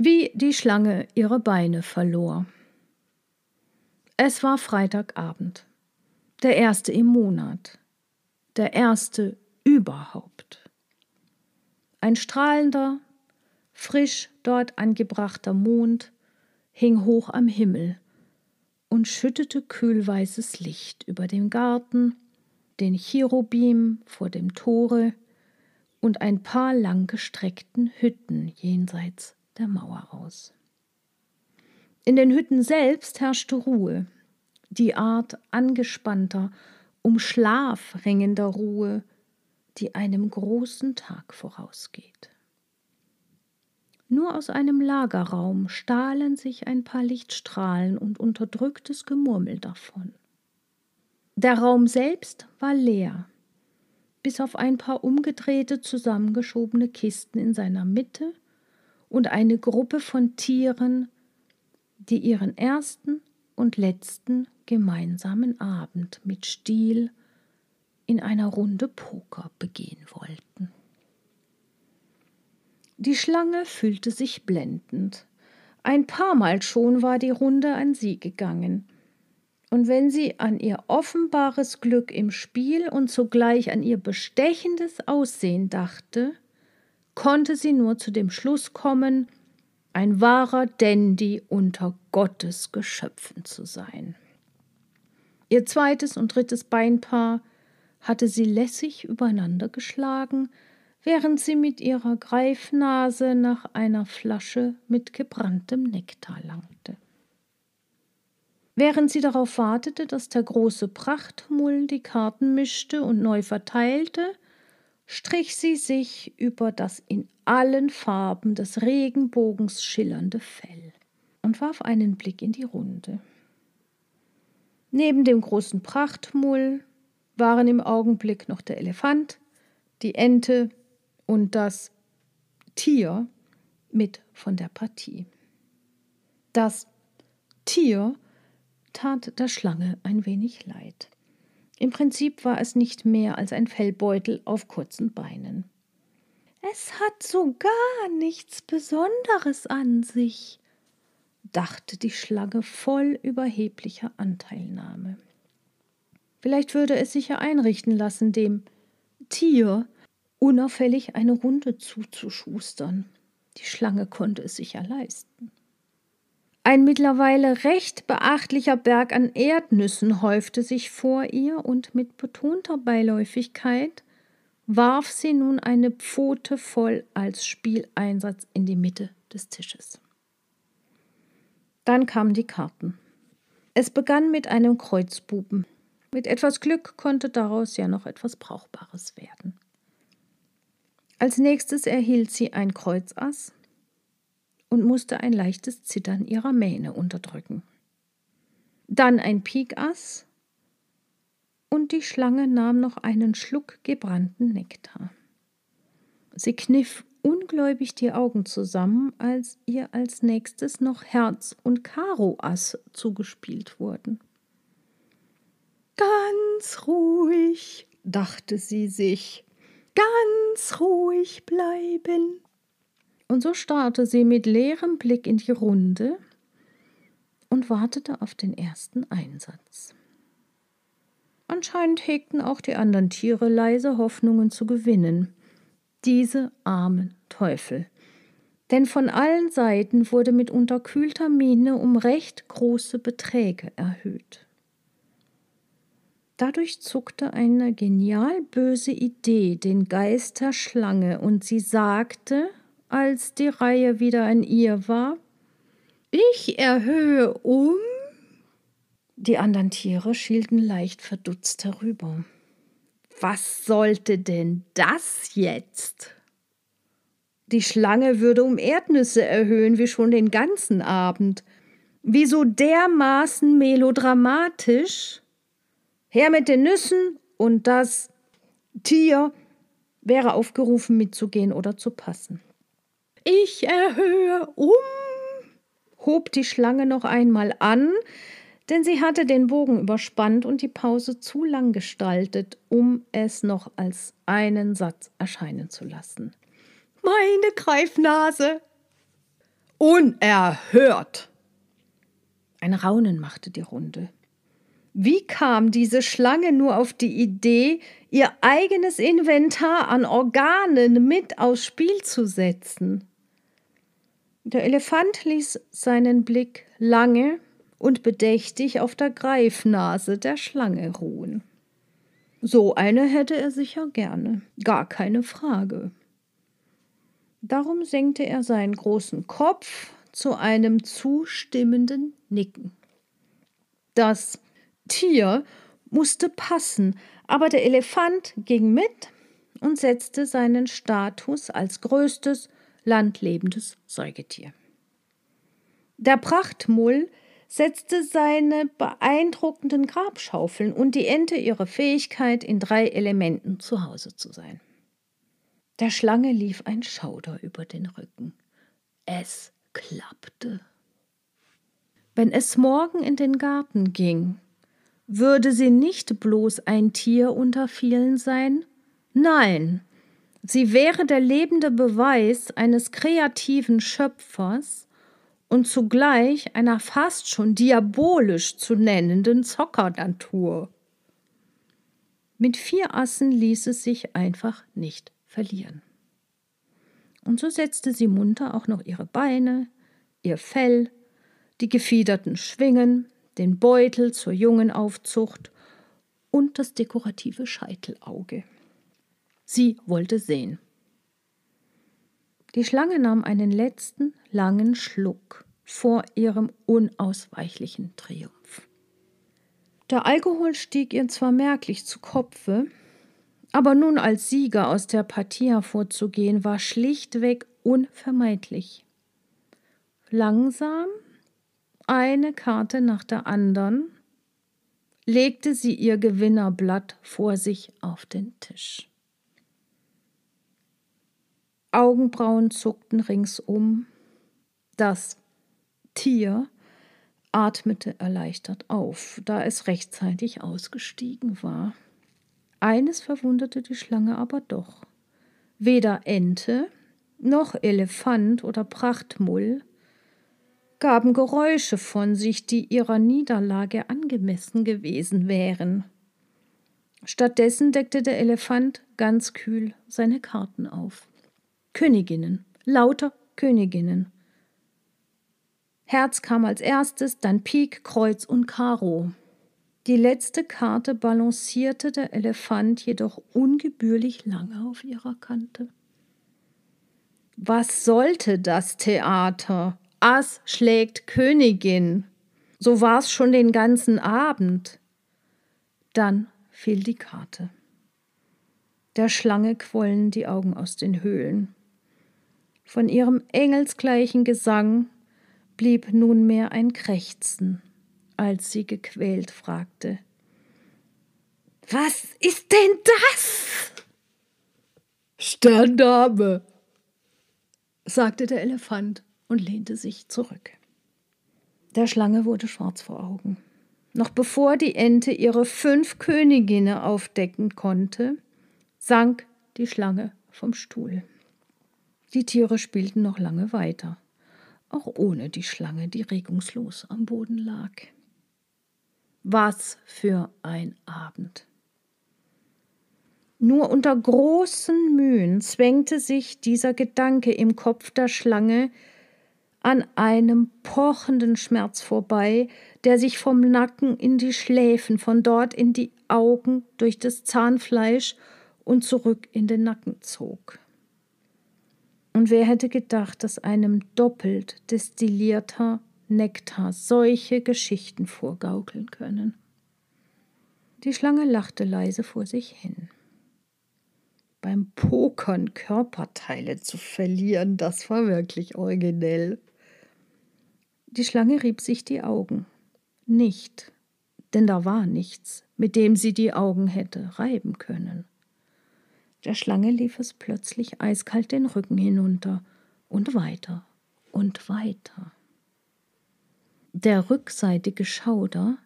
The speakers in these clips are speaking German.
Wie die Schlange ihre Beine verlor. Es war Freitagabend, der erste im Monat, der erste überhaupt. Ein strahlender, frisch dort angebrachter Mond hing hoch am Himmel und schüttete kühlweißes Licht über den Garten, den Cherubim vor dem Tore und ein paar langgestreckten Hütten jenseits der Mauer aus. In den Hütten selbst herrschte Ruhe, die Art angespannter, um Schlaf ringender Ruhe, die einem großen Tag vorausgeht. Nur aus einem Lagerraum stahlen sich ein paar Lichtstrahlen und unterdrücktes Gemurmel davon. Der Raum selbst war leer, bis auf ein paar umgedrehte, zusammengeschobene Kisten in seiner Mitte und eine Gruppe von Tieren, die ihren ersten und letzten gemeinsamen Abend mit Stiel in einer Runde Poker begehen wollten. Die Schlange fühlte sich blendend. Ein paar Mal schon war die Runde an sie gegangen. Und wenn sie an ihr offenbares Glück im Spiel und zugleich an ihr bestechendes Aussehen dachte, konnte sie nur zu dem Schluss kommen, ein wahrer Dandy unter Gottes Geschöpfen zu sein. Ihr zweites und drittes Beinpaar hatte sie lässig übereinander geschlagen, während sie mit ihrer Greifnase nach einer Flasche mit gebranntem Nektar langte. Während sie darauf wartete, dass der große Prachtmull die Karten mischte und neu verteilte, strich sie sich über das in allen Farben des Regenbogens schillernde Fell und warf einen Blick in die Runde. Neben dem großen Prachtmull waren im Augenblick noch der Elefant, die Ente und das Tier mit von der Partie. Das Tier tat der Schlange ein wenig leid. Im Prinzip war es nicht mehr als ein Fellbeutel auf kurzen Beinen. Es hat so gar nichts Besonderes an sich, dachte die Schlange voll überheblicher Anteilnahme. Vielleicht würde es sich ja einrichten lassen, dem Tier unauffällig eine Runde zuzuschustern. Die Schlange konnte es sich ja leisten. Ein mittlerweile recht beachtlicher Berg an Erdnüssen häufte sich vor ihr, und mit betonter Beiläufigkeit warf sie nun eine Pfote voll als Spieleinsatz in die Mitte des Tisches. Dann kamen die Karten. Es begann mit einem Kreuzbuben. Mit etwas Glück konnte daraus ja noch etwas Brauchbares werden. Als nächstes erhielt sie ein Kreuzass und musste ein leichtes Zittern ihrer Mähne unterdrücken. Dann ein Pikass und die Schlange nahm noch einen Schluck gebrannten Nektar. Sie kniff ungläubig die Augen zusammen, als ihr als nächstes noch Herz und Karo-Ass zugespielt wurden. Ganz ruhig, dachte sie sich, ganz ruhig bleiben. Und so starrte sie mit leerem Blick in die Runde und wartete auf den ersten Einsatz. Anscheinend hegten auch die anderen Tiere leise Hoffnungen zu gewinnen. Diese armen Teufel. Denn von allen Seiten wurde mit unterkühlter Miene um recht große Beträge erhöht. Dadurch zuckte eine genial böse Idee den Geist der Schlange, und sie sagte, als die Reihe wieder an ihr war, ich erhöhe um. Die anderen Tiere schielten leicht verdutzt herüber. Was sollte denn das jetzt? Die Schlange würde um Erdnüsse erhöhen, wie schon den ganzen Abend. Wieso dermaßen melodramatisch? Her mit den Nüssen und das Tier wäre aufgerufen mitzugehen oder zu passen. Ich erhöhe um, hob die Schlange noch einmal an, denn sie hatte den Bogen überspannt und die Pause zu lang gestaltet, um es noch als einen Satz erscheinen zu lassen. Meine Greifnase! Unerhört! Ein Raunen machte die Runde. Wie kam diese Schlange nur auf die Idee, ihr eigenes Inventar an Organen mit aufs Spiel zu setzen? Der Elefant ließ seinen Blick lange und bedächtig auf der Greifnase der Schlange ruhen. So eine hätte er sicher gerne, gar keine Frage. Darum senkte er seinen großen Kopf zu einem zustimmenden Nicken. Das Tier musste passen, aber der Elefant ging mit und setzte seinen Status als größtes landlebendes Säugetier. Der Prachtmull setzte seine beeindruckenden Grabschaufeln und die Ente ihre Fähigkeit, in drei Elementen zu Hause zu sein. Der Schlange lief ein Schauder über den Rücken. Es klappte. Wenn es morgen in den Garten ging, würde sie nicht bloß ein Tier unter vielen sein? Nein, sie wäre der lebende Beweis eines kreativen Schöpfers und zugleich einer fast schon diabolisch zu nennenden Zockernatur. Mit vier Assen ließ es sich einfach nicht verlieren. Und so setzte sie munter auch noch ihre Beine, ihr Fell, die gefiederten Schwingen, den Beutel zur Jungenaufzucht und das dekorative Scheitelauge. Sie wollte sehen. Die Schlange nahm einen letzten langen Schluck vor ihrem unausweichlichen Triumph. Der Alkohol stieg ihr zwar merklich zu Kopfe, aber nun als Sieger aus der Partie hervorzugehen, war schlichtweg unvermeidlich. Langsam eine Karte nach der anderen, legte sie ihr Gewinnerblatt vor sich auf den Tisch. Augenbrauen zuckten ringsum. Das Tier atmete erleichtert auf, da es rechtzeitig ausgestiegen war. Eines verwunderte die Schlange aber doch. Weder Ente noch Elefant oder Prachtmull gaben Geräusche von sich, die ihrer Niederlage angemessen gewesen wären. Stattdessen deckte der Elefant ganz kühl seine Karten auf. Königinnen, lauter Königinnen. Herz kam als erstes, dann Pik, Kreuz und Karo. Die letzte Karte balancierte der Elefant jedoch ungebührlich lange auf ihrer Kante. Was sollte das Theater? Ass schlägt Königin. So war's schon den ganzen Abend. Dann fiel die Karte. Der Schlange quollen die Augen aus den Höhlen. Von ihrem engelsgleichen Gesang blieb nunmehr ein Krächzen, als sie gequält fragte. Was ist denn das? Sterndame, sagte der Elefant und lehnte sich zurück. Der Schlange wurde schwarz vor Augen. Noch bevor die Ente ihre fünf Königinnen aufdecken konnte, sank die Schlange vom Stuhl. Die Tiere spielten noch lange weiter, auch ohne die Schlange, die regungslos am Boden lag. Was für ein Abend! Nur unter großen Mühen zwängte sich dieser Gedanke im Kopf der Schlange, an einem pochenden Schmerz vorbei, der sich vom Nacken in die Schläfen, von dort in die Augen, durch das Zahnfleisch und zurück in den Nacken zog. Und wer hätte gedacht, dass einem doppelt destillierter Nektar solche Geschichten vorgaukeln können? Die Schlange lachte leise vor sich hin. Beim Pokern Körperteile zu verlieren, das war wirklich originell. Die Schlange rieb sich die Augen. Nicht, denn da war nichts, mit dem sie die Augen hätte reiben können. Der Schlange lief es plötzlich eiskalt den Rücken hinunter und weiter und weiter. Der rückseitige Schauder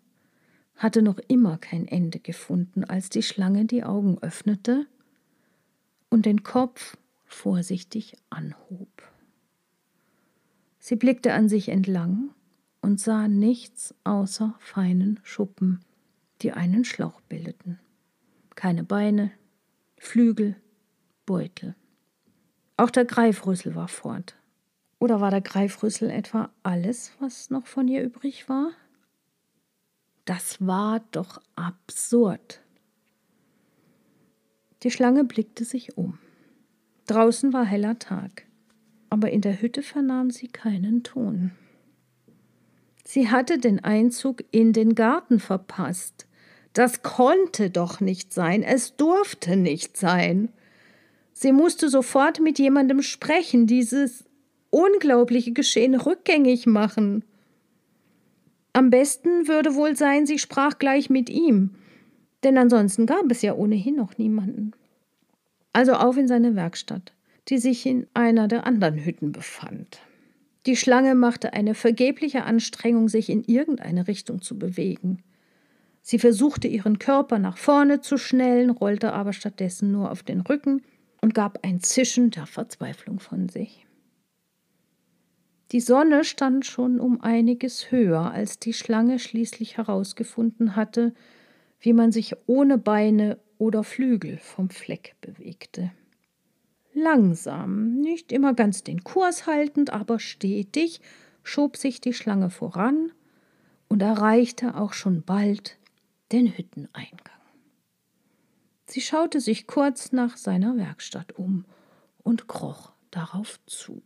hatte noch immer kein Ende gefunden, als die Schlange die Augen öffnete und den Kopf vorsichtig anhob. Sie blickte an sich entlang und sah nichts außer feinen Schuppen, die einen Schlauch bildeten. Keine Beine, Flügel, Beutel. Auch der Greifrüssel war fort. Oder war der Greifrüssel etwa alles, was noch von ihr übrig war? Das war doch absurd. Die Schlange blickte sich um. Draußen war heller Tag, aber in der Hütte vernahm sie keinen Ton. Sie hatte den Einzug in den Garten verpasst. Das konnte doch nicht sein, es durfte nicht sein. Sie musste sofort mit jemandem sprechen, dieses unglaubliche Geschehen rückgängig machen. Am besten würde wohl sein, sie sprach gleich mit ihm, denn ansonsten gab es ja ohnehin noch niemanden. Also auf in seine Werkstatt, die sich in einer der anderen Hütten befand. Die Schlange machte eine vergebliche Anstrengung, sich in irgendeine Richtung zu bewegen. Sie versuchte ihren Körper nach vorne zu schnellen, rollte aber stattdessen nur auf den Rücken und gab ein Zischen der Verzweiflung von sich. Die Sonne stand schon um einiges höher, als die Schlange schließlich herausgefunden hatte, wie man sich ohne Beine oder Flügel vom Fleck bewegte. Langsam, nicht immer ganz den Kurs haltend, aber stetig, schob sich die Schlange voran und erreichte auch schon bald den Hütteneingang. Sie schaute sich kurz nach seiner Werkstatt um und kroch darauf zu.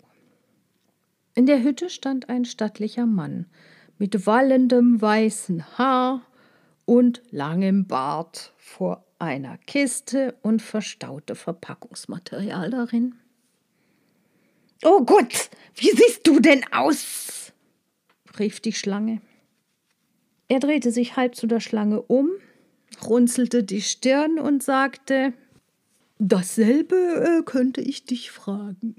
In der Hütte stand ein stattlicher Mann mit wallendem weißen Haar und langem Bart vor einer Kiste und verstaute Verpackungsmaterial darin. Oh Gott, wie siehst du denn aus? rief die Schlange. Er drehte sich halb zu der Schlange um, runzelte die Stirn und sagte Dasselbe äh, könnte ich dich fragen.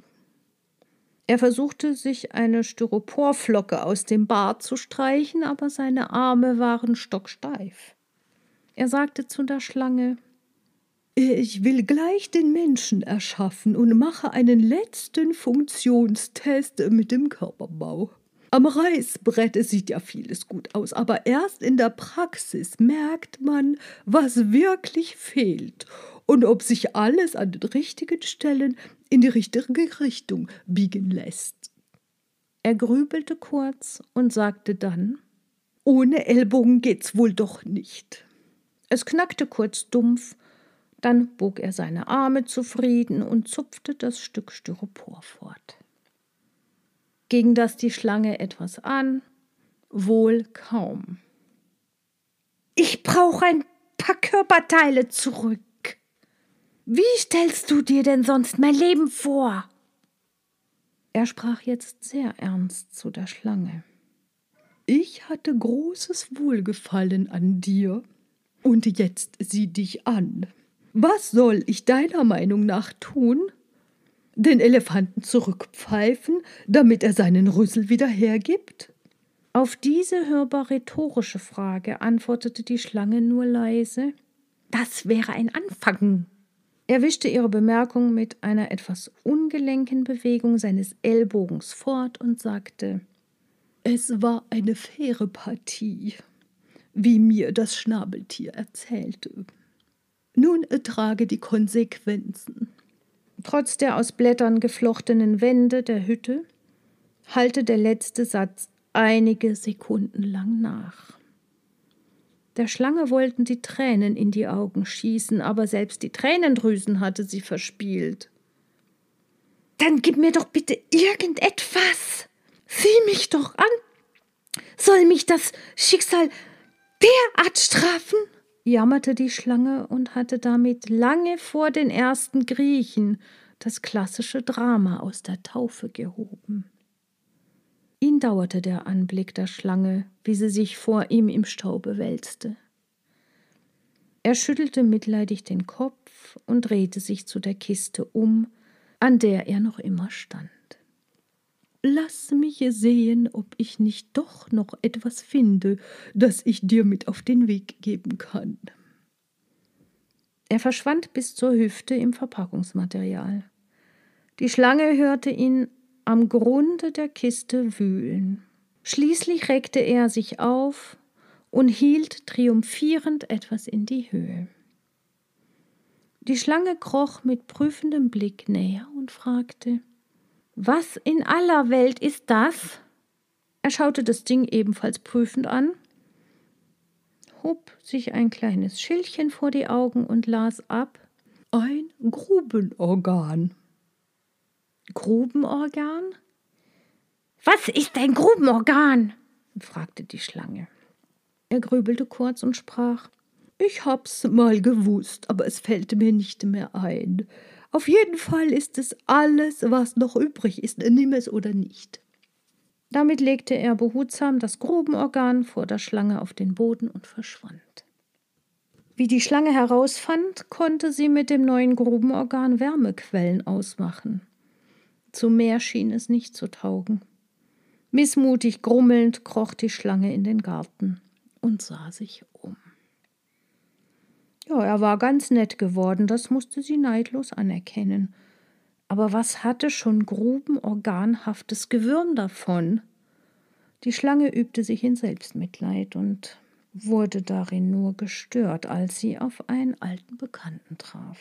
Er versuchte, sich eine Styroporflocke aus dem Bart zu streichen, aber seine Arme waren stocksteif. Er sagte zu der Schlange Ich will gleich den Menschen erschaffen und mache einen letzten Funktionstest mit dem Körperbau. Am Reißbrett sieht ja vieles gut aus, aber erst in der Praxis merkt man, was wirklich fehlt und ob sich alles an den richtigen Stellen in die richtige Richtung biegen lässt. Er grübelte kurz und sagte dann Ohne Ellbogen geht's wohl doch nicht. Es knackte kurz dumpf, dann bog er seine Arme zufrieden und zupfte das Stück Styropor fort ging das die Schlange etwas an? Wohl kaum. Ich brauche ein paar Körperteile zurück. Wie stellst du dir denn sonst mein Leben vor? Er sprach jetzt sehr ernst zu der Schlange. Ich hatte großes Wohlgefallen an dir, und jetzt sieh dich an. Was soll ich deiner Meinung nach tun? Den Elefanten zurückpfeifen, damit er seinen Rüssel wieder hergibt? Auf diese hörbar rhetorische Frage antwortete die Schlange nur leise Das wäre ein Anfang. Er wischte ihre Bemerkung mit einer etwas ungelenken Bewegung seines Ellbogens fort und sagte Es war eine faire Partie, wie mir das Schnabeltier erzählte. Nun ertrage die Konsequenzen. Trotz der aus Blättern geflochtenen Wände der Hütte hallte der letzte Satz einige Sekunden lang nach. Der Schlange wollten die Tränen in die Augen schießen, aber selbst die Tränendrüsen hatte sie verspielt. Dann gib mir doch bitte irgendetwas. Sieh mich doch an. Soll mich das Schicksal derart strafen? Jammerte die Schlange und hatte damit lange vor den ersten Griechen das klassische Drama aus der Taufe gehoben. Ihn dauerte der Anblick der Schlange, wie sie sich vor ihm im Staube wälzte. Er schüttelte mitleidig den Kopf und drehte sich zu der Kiste um, an der er noch immer stand. Lass mich sehen, ob ich nicht doch noch etwas finde, das ich dir mit auf den Weg geben kann. Er verschwand bis zur Hüfte im Verpackungsmaterial. Die Schlange hörte ihn am Grunde der Kiste wühlen. Schließlich reckte er sich auf und hielt triumphierend etwas in die Höhe. Die Schlange kroch mit prüfendem Blick näher und fragte Was in aller Welt ist das? Er schaute das Ding ebenfalls prüfend an, hob sich ein kleines Schildchen vor die Augen und las ab Ein Grubenorgan. Grubenorgan? Was ist ein Grubenorgan? fragte die Schlange. Er grübelte kurz und sprach Ich hab's mal gewusst, aber es fällt mir nicht mehr ein. Auf jeden Fall ist es alles, was noch übrig ist, nimm es oder nicht. Damit legte er behutsam das Grubenorgan vor der Schlange auf den Boden und verschwand. Wie die Schlange herausfand, konnte sie mit dem neuen Grubenorgan Wärmequellen ausmachen. Zu mehr schien es nicht zu taugen. Missmutig grummelnd kroch die Schlange in den Garten und sah sich um. Ja, er war ganz nett geworden, das musste sie neidlos anerkennen. Aber was hatte schon grubenorganhaftes Gewürm davon? Die Schlange übte sich in Selbstmitleid und wurde darin nur gestört, als sie auf einen alten Bekannten traf.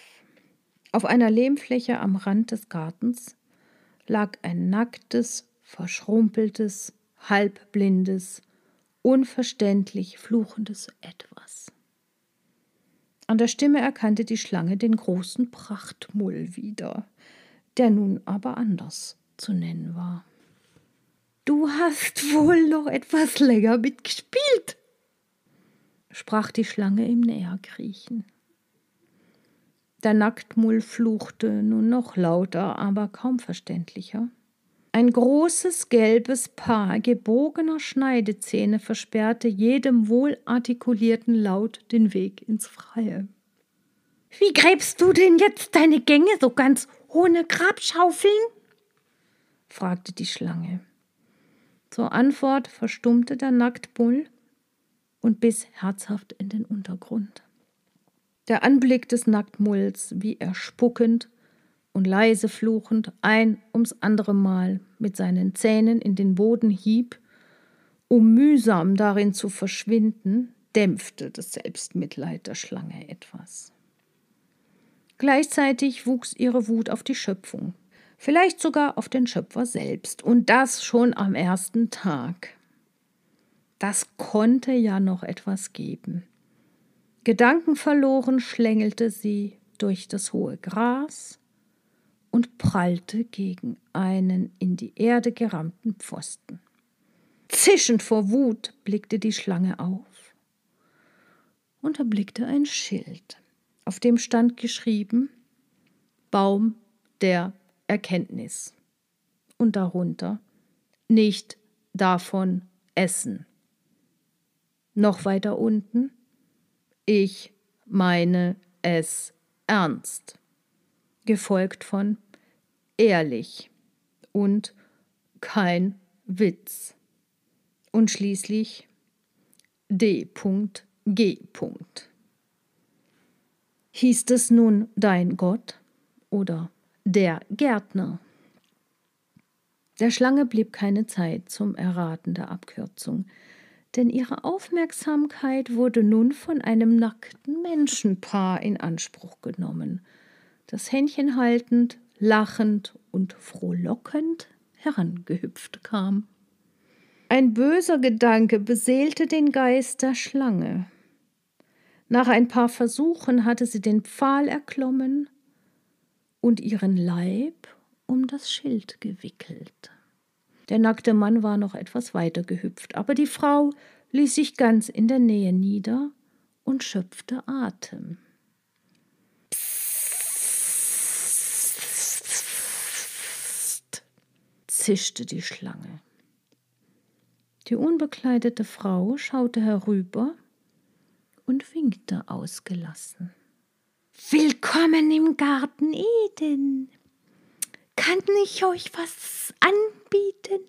Auf einer Lehmfläche am Rand des Gartens lag ein nacktes, verschrumpeltes, halbblindes, unverständlich fluchendes Etwas. An der Stimme erkannte die Schlange den großen Prachtmull wieder, der nun aber anders zu nennen war. Du hast wohl noch etwas länger mitgespielt, sprach die Schlange im Näherkriechen. Der Nacktmull fluchte nun noch lauter, aber kaum verständlicher. Ein großes gelbes Paar gebogener Schneidezähne versperrte jedem wohlartikulierten Laut den Weg ins Freie. Wie gräbst du denn jetzt deine Gänge so ganz ohne Grabschaufeln? fragte die Schlange. Zur Antwort verstummte der Nacktbull und biss herzhaft in den Untergrund. Der Anblick des Nacktmulls, wie er spuckend und leise fluchend ein ums andere Mal mit seinen Zähnen in den Boden hieb, um mühsam darin zu verschwinden, dämpfte das Selbstmitleid der Schlange etwas. Gleichzeitig wuchs ihre Wut auf die Schöpfung, vielleicht sogar auf den Schöpfer selbst, und das schon am ersten Tag. Das konnte ja noch etwas geben. Gedankenverloren schlängelte sie durch das hohe Gras, und prallte gegen einen in die Erde gerammten Pfosten. Zischend vor Wut blickte die Schlange auf und erblickte ein Schild, auf dem stand geschrieben Baum der Erkenntnis und darunter nicht davon essen. Noch weiter unten ich meine es ernst, gefolgt von ehrlich und kein Witz. Und schließlich D.G. Hieß es nun dein Gott oder der Gärtner? Der Schlange blieb keine Zeit zum Erraten der Abkürzung, denn ihre Aufmerksamkeit wurde nun von einem nackten Menschenpaar in Anspruch genommen, das Händchen haltend lachend und frohlockend herangehüpft kam. Ein böser Gedanke beseelte den Geist der Schlange. Nach ein paar Versuchen hatte sie den Pfahl erklommen und ihren Leib um das Schild gewickelt. Der nackte Mann war noch etwas weiter gehüpft, aber die Frau ließ sich ganz in der Nähe nieder und schöpfte Atem. Zischte die Schlange. Die unbekleidete Frau schaute herüber und winkte ausgelassen. Willkommen im Garten Eden. Kann ich euch was anbieten?